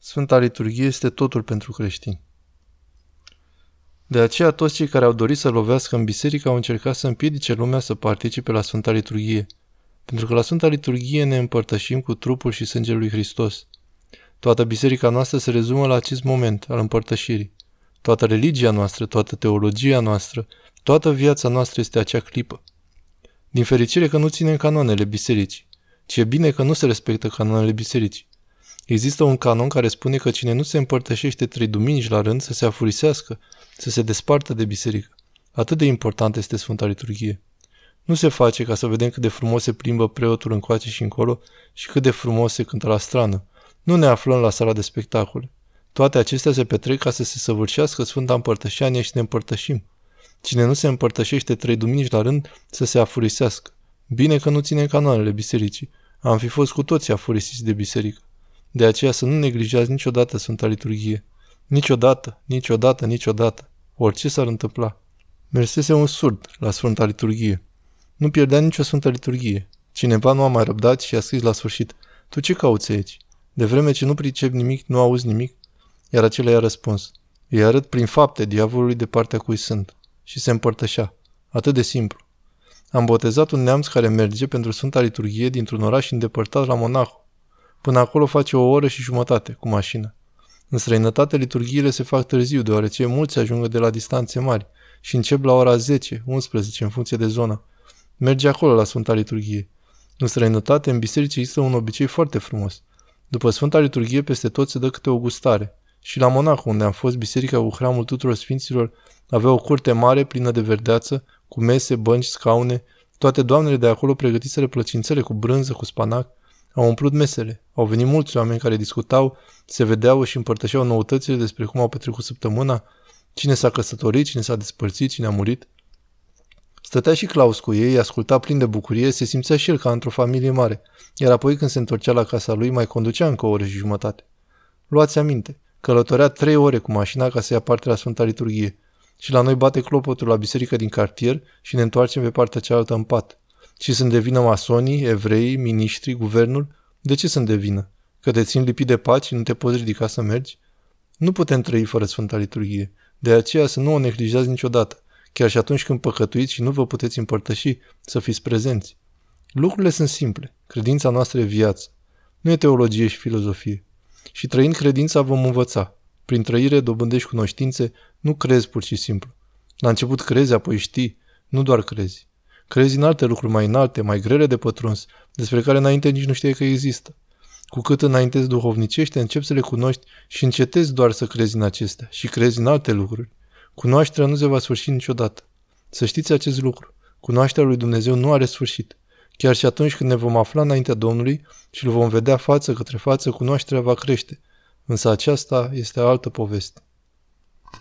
Sfânta Liturghie este totul pentru creștini. De aceea toți cei care au dorit să lovească în biserică au încercat să împiedice lumea să participe la Sfânta Liturghie, pentru că la Sfânta Liturghie ne împărtășim cu trupul și sângele lui Hristos. Toată biserica noastră se rezumă la acest moment al împărtășirii. Toată religia noastră, toată teologia noastră, toată viața noastră este acea clipă. Din fericire că nu ținem canoanele bisericii, ci e bine că nu se respectă canoanele bisericii. Există un canon care spune că cine nu se împărtășește trei duminici la rând să se afurisească, să se despartă de biserică. Atât de important este Sfânta Liturghie. Nu se face ca să vedem cât de frumos se plimbă preotul încoace și încolo și cât de frumos se cântă la strană. Nu ne aflăm la sala de spectacole. Toate acestea se petrec ca să se săvârșească Sfânta Împărtășanie și ne împărtășim. Cine nu se împărtășește trei duminici la rând, să se afurisească. Bine că nu ține canoanele bisericii. Am fi fost cu toții afurisiți de biserică. De aceea să nu neglijați niciodată Sfânta Liturghie. Niciodată, niciodată, niciodată. Orice s-ar întâmpla. Mersese un surd la Sfânta Liturghie. Nu pierdea nicio Sfântă Liturghie. Cineva nu a mai răbdat și a scris la sfârșit, Tu ce cauți aici? De vreme ce nu pricep nimic, nu auzi nimic? Iar acela i-a răspuns, Îi arăt prin fapte diavolului de partea cui sunt. Și se împărtășea. Atât de simplu. Am botezat un neamț care merge pentru Sfânta Liturghie dintr-un oraș îndepărtat la Monaco. Până acolo face o oră și jumătate, cu mașină. În străinătate, liturghiile se fac târziu, deoarece mulți ajung de la distanțe mari și încep la ora 10, 11, în funcție de zonă. Merge acolo la Sfânta Liturghie. În străinătate, în biserici există un obicei foarte frumos. După Sfânta Liturghie, peste tot se dă câte o gustare. Și la Monaco, unde am fost biserica cu hramul tuturor sfinților, avea o curte mare, plină de verdeață, cu mese, bănci, scaune. Toate doamnele de acolo pregătiseră plăcințele cu brânză, cu spanac. Au umplut mesele. Au venit mulți oameni care discutau, se vedeau și împărtășeau noutățile despre cum au petrecut săptămâna, cine s-a căsătorit, cine s-a despărțit, cine a murit. Stătea și Claus cu ei, asculta plin de bucurie, se simțea și el ca într-o familie mare, iar apoi când se întorcea la casa lui, mai conducea încă o oră și jumătate. Luați aminte, călătorea trei ore cu mașina ca să ia parte la Sfânta Liturghie și la noi bate clopotul la biserică din cartier și ne întoarcem pe partea cealaltă în pat. Și sunt de vină masonii, evrei, miniștri, guvernul? De ce sunt de vină? Că te țin lipit de pace și nu te poți ridica să mergi? Nu putem trăi fără Sfânta Liturghie. De aceea să nu o neglijați niciodată, chiar și atunci când păcătuiți și nu vă puteți împărtăși, să fiți prezenți. Lucrurile sunt simple. Credința noastră e viață. Nu e teologie și filozofie. Și trăind credința vom învăța. Prin trăire dobândești cunoștințe, nu crezi pur și simplu. La început crezi, apoi știi, nu doar crezi. Crezi în alte lucruri mai înalte, mai grele de pătruns, despre care înainte nici nu știai că există. Cu cât înaintezi duhovnicește, începi să le cunoști și încetezi doar să crezi în acestea și crezi în alte lucruri. Cunoașterea nu se va sfârși niciodată. Să știți acest lucru. Cunoașterea lui Dumnezeu nu are sfârșit. Chiar și atunci când ne vom afla înaintea Domnului și îl vom vedea față către față, cunoașterea va crește. Însă aceasta este altă poveste.